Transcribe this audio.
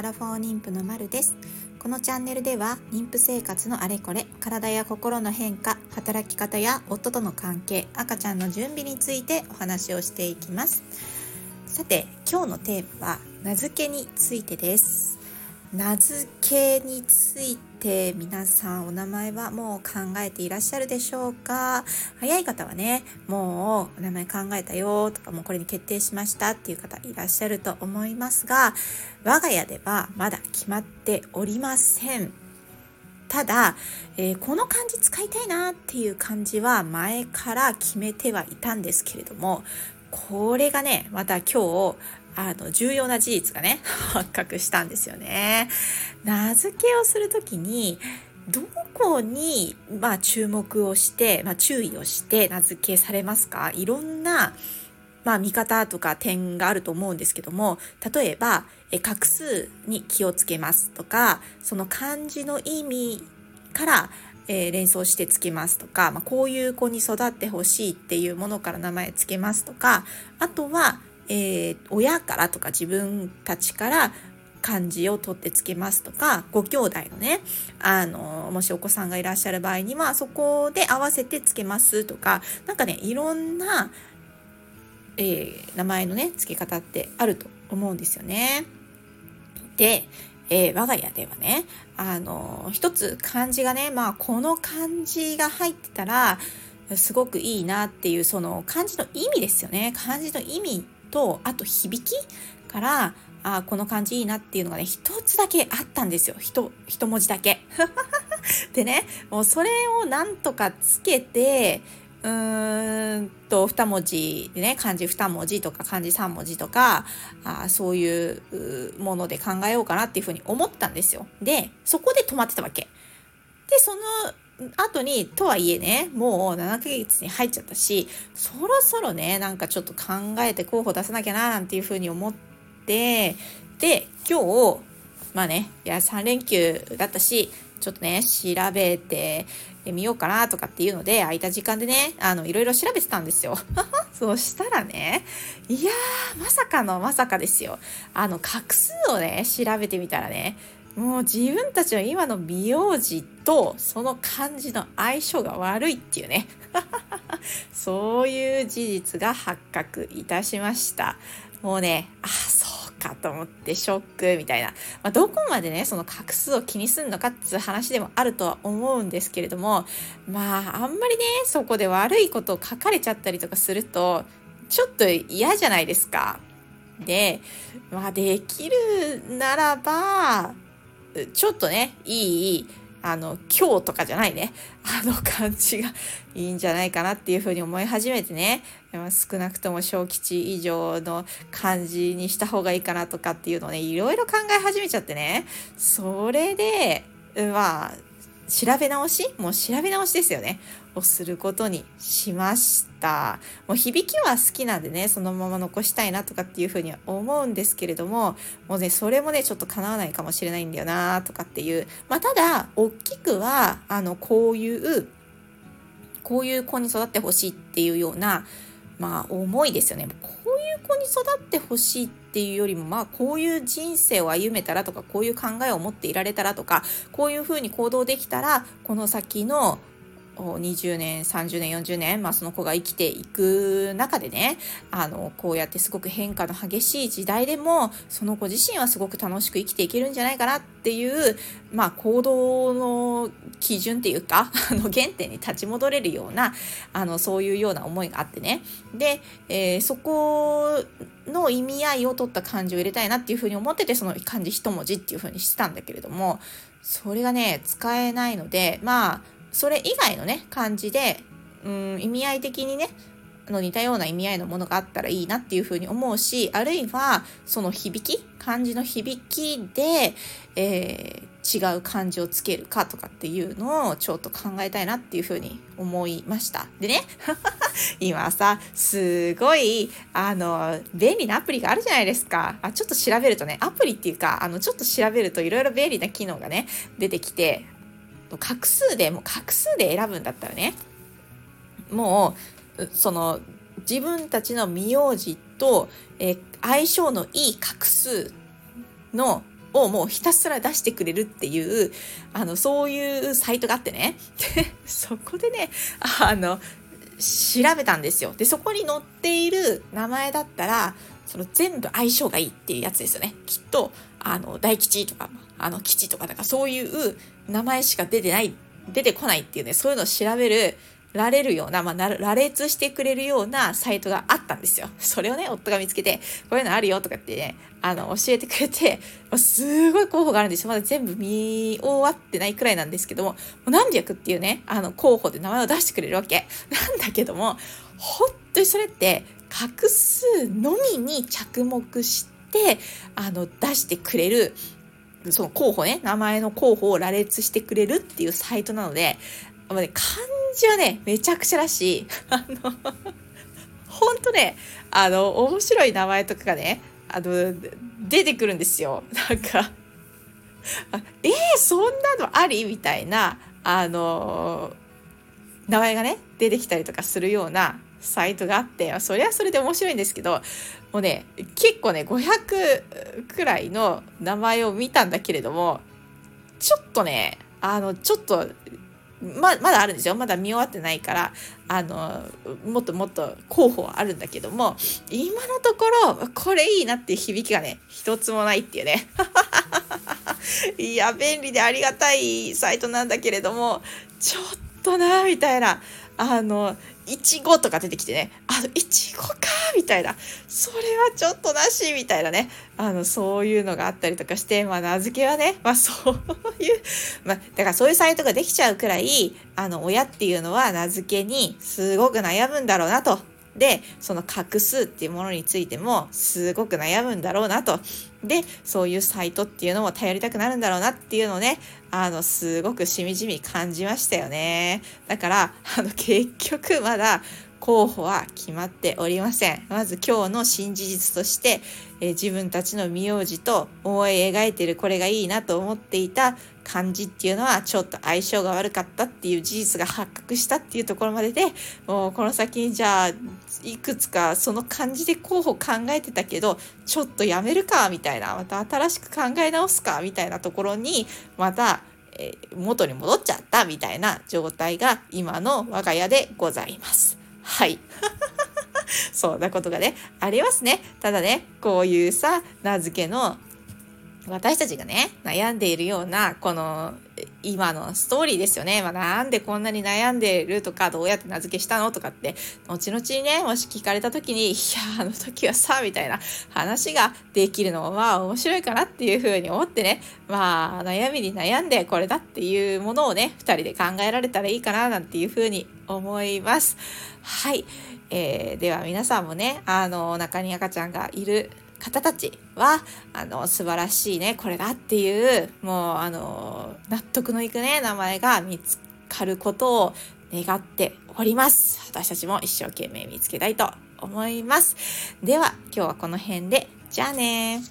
アラフォー妊婦のまるです。このチャンネルでは妊婦生活のあれこれ体や心の変化働き方や夫との関係赤ちゃんの準備についてお話をしていきます。さて今日のテーマは名付けについてです。名付けについて皆さんお名前はもう考えていらっしゃるでしょうか？早い方はねもうお名前考えたよとかもうこれに決定しましたっていう方いらっしゃると思いますが我が家ではまだ決まっておりません。ただ、えー、この漢字使いたいなっていう漢字は前から決めてはいたんですけれどもこれがねまた今日あの重要な事実がね 発覚したんですよね。名付けをする時にどこに、まあ、注目をして、まあ、注意をして名付けされますか？いろんな、まあ、見方とか点があると思うんですけども例えばえ画数に気をつけますとかその漢字の意味からえー、連想してつけますとか、まあ、こういう子に育ってほしいっていうものから名前つけますとかあとはえー、親からとか自分たちから漢字を取ってつけますとかご兄弟のねあのもしお子さんがいらっしゃる場合にはそこで合わせてつけますとか何かねいろんな、えー、名前のね付け方ってあると思うんですよね。で、えー、我が家ではねあの一つ漢字がねまあこの漢字が入ってたらすごくいいなっていうその漢字の意味ですよね漢字の意味とあと響きからあこの漢字いいなっていうのがね一つだけあったんですよ一一文字だけ。でねもうそれをなんとかつけてうーんと2文字でね漢字2文字とか漢字3文字とかあそういうもので考えようかなっていうふうに思ったんですよ。でそこで止まってたわけ。でその後に、とはいえね、もう7ヶ月に入っちゃったし、そろそろね、なんかちょっと考えて候補出さなきゃな、なんていうふうに思って、で、今日、まあね、いや、3連休だったし、ちょっとね、調べてみようかなとかっていうので、空いた時間でね、あの、いろいろ調べてたんですよ。そしたらね、いやー、まさかのまさかですよ。あの、画数をね、調べてみたらね、もう自分たちの今の美容師とその漢字の相性が悪いっていうね。そういう事実が発覚いたしました。もうねあそうかと思ってショックみたいな、まあ、どこまでねその画数を気にするのかっていう話でもあるとは思うんですけれどもまああんまりねそこで悪いことを書かれちゃったりとかするとちょっと嫌じゃないですか。で、まあ、できるならばちょっとね、いい、あの、今日とかじゃないね、あの感じがいいんじゃないかなっていうふうに思い始めてね、少なくとも小吉以上の感じにした方がいいかなとかっていうのをね、いろいろ考え始めちゃってね、それで、まあ、調べ直し？もう調べ直しですよね。をすることにしました。もう響きは好きなんでね、そのまま残したいなとかっていうふうには思うんですけれども、もうね、それもね、ちょっと叶わないかもしれないんだよなとかっていう。まあ、ただ、大きくは、あの、こういう、こういう子に育ってほしいっていうような、まあ、思いですよね。こいう子に育ってほしいっていうよりも、まあ、こういう人生を歩めたらとか、こういう考えを持っていられたらとか、こういうふうに行動できたら、この先の20年30年40年、まあ、その子が生きていく中でねあのこうやってすごく変化の激しい時代でもその子自身はすごく楽しく生きていけるんじゃないかなっていう、まあ、行動の基準っていうか あの原点に立ち戻れるようなあのそういうような思いがあってね。で、えー、そこの意味合いを取った漢字を入れたいなっていうふうに思っててその漢字一文字っていうふうにしてたんだけれどもそれがね使えないのでまあそれ以外のね漢字でうん意味合い的にねの似たような意味合いのものがあったらいいなっていうふうに思うしあるいはその響き漢字の響きで、えー、違う漢字をつけるかとかっていうのをちょっと考えたいなっていうふうに思いました。でね 今さすごいあの便利なアプリがあるじゃないですかあちょっと調べるとねアプリっていうかあのちょっと調べるといろいろ便利な機能がね出てきて画数でもう画数で選ぶんだったらねもうその自分たちの名字と、え相性のいい画数のをもうひたすら出してくれるっていう、あの、そういうサイトがあってね。で、そこでね、あの、調べたんですよ。で、そこに載っている名前だったら、その全部相性がいいっていうやつですよね。きっと、あの、大吉とか、あの、吉とか、だかそういう名前しか出てない、出てこないっていうね、そういうのを調べる、られるような、まあ、羅列してくれるようなサイトがあったんですよ。それをね、夫が見つけて、こういうのあるよとかってね、あの、教えてくれて、すごい候補があるんですよ。まだ全部見終わってないくらいなんですけども、もう何百っていうね、あの、候補で名前を出してくれるわけ。なんだけども、本当にそれって、画数のみに着目して、あの、出してくれる、その候補ね、名前の候補を羅列してくれるっていうサイトなので、まあね、漢字はね、めちゃくちゃらしい。あの、ほんとね、あの、面白い名前とかがね、あの、出てくるんですよ。なんか、えー、そんなのあり？みたいな、あの、名前がね、出てきたりとかするようなサイトがあって、それはそれで面白いんですけど、もうね、結構ね、500くらいの名前を見たんだけれども、ちょっとね、あの、ちょっとままだあるんですよ。まだ見終わってないからあのもっともっと候補はあるんだけども今のところこれいいなっていう響きがね一つもないっていうね。いや便利でありがたいサイトなんだけれどもちょっとなみたいな。あのいちごとか出てきてね、あの、いちごかみたいな、それはちょっとなしみたいなね、あの、そういうのがあったりとかして、まあ、名付けはね、まあ、そういう、まあ、だからそういうサイトができちゃうくらい、あの、親っていうのは名付けにすごく悩むんだろうなと。で、その画数っていうものについてもすごく悩むんだろうなと。で、そういうサイトっていうのも頼りたくなるんだろうなっていうのをね、あの、すごくしみじみ感じましたよね。だから、あの、結局まだ候補は決まっておりません。まず今日の新事実として、えー、自分たちの名字と思い描いてるこれがいいなと思っていた漢字っていうのはちょっと相性が悪かったっていう事実が発覚したっていうところまででもうこの先にじゃあいくつかその漢字で候補考えてたけどちょっとやめるかみたいなまた新しく考え直すかみたいなところにまた元に戻っちゃったみたいな状態が今の我が家でございます。はい。そんなことがね、ありますね。ただね、こういうさ、名付けの私たちがね、悩んでいるような、この、今のストーリーですよね。まあ、なんでこんなに悩んでるとか、どうやって名付けしたのとかって、後々にね、もし聞かれた時に、いや、あの時はさ、みたいな話ができるのも、まあ、面白いかなっていうふうに思ってね、まあ、悩みに悩んでこれだっていうものをね、二人で考えられたらいいかな、なんていうふうに思います。はい。えー、では皆さんもね、あの、お腹に赤ちゃんがいる方たちは、あの、素晴らしいね、これだっていう、もう、あの、納得のいくね、名前が見つかることを願っております。私たちも一生懸命見つけたいと思います。では、今日はこの辺で、じゃあね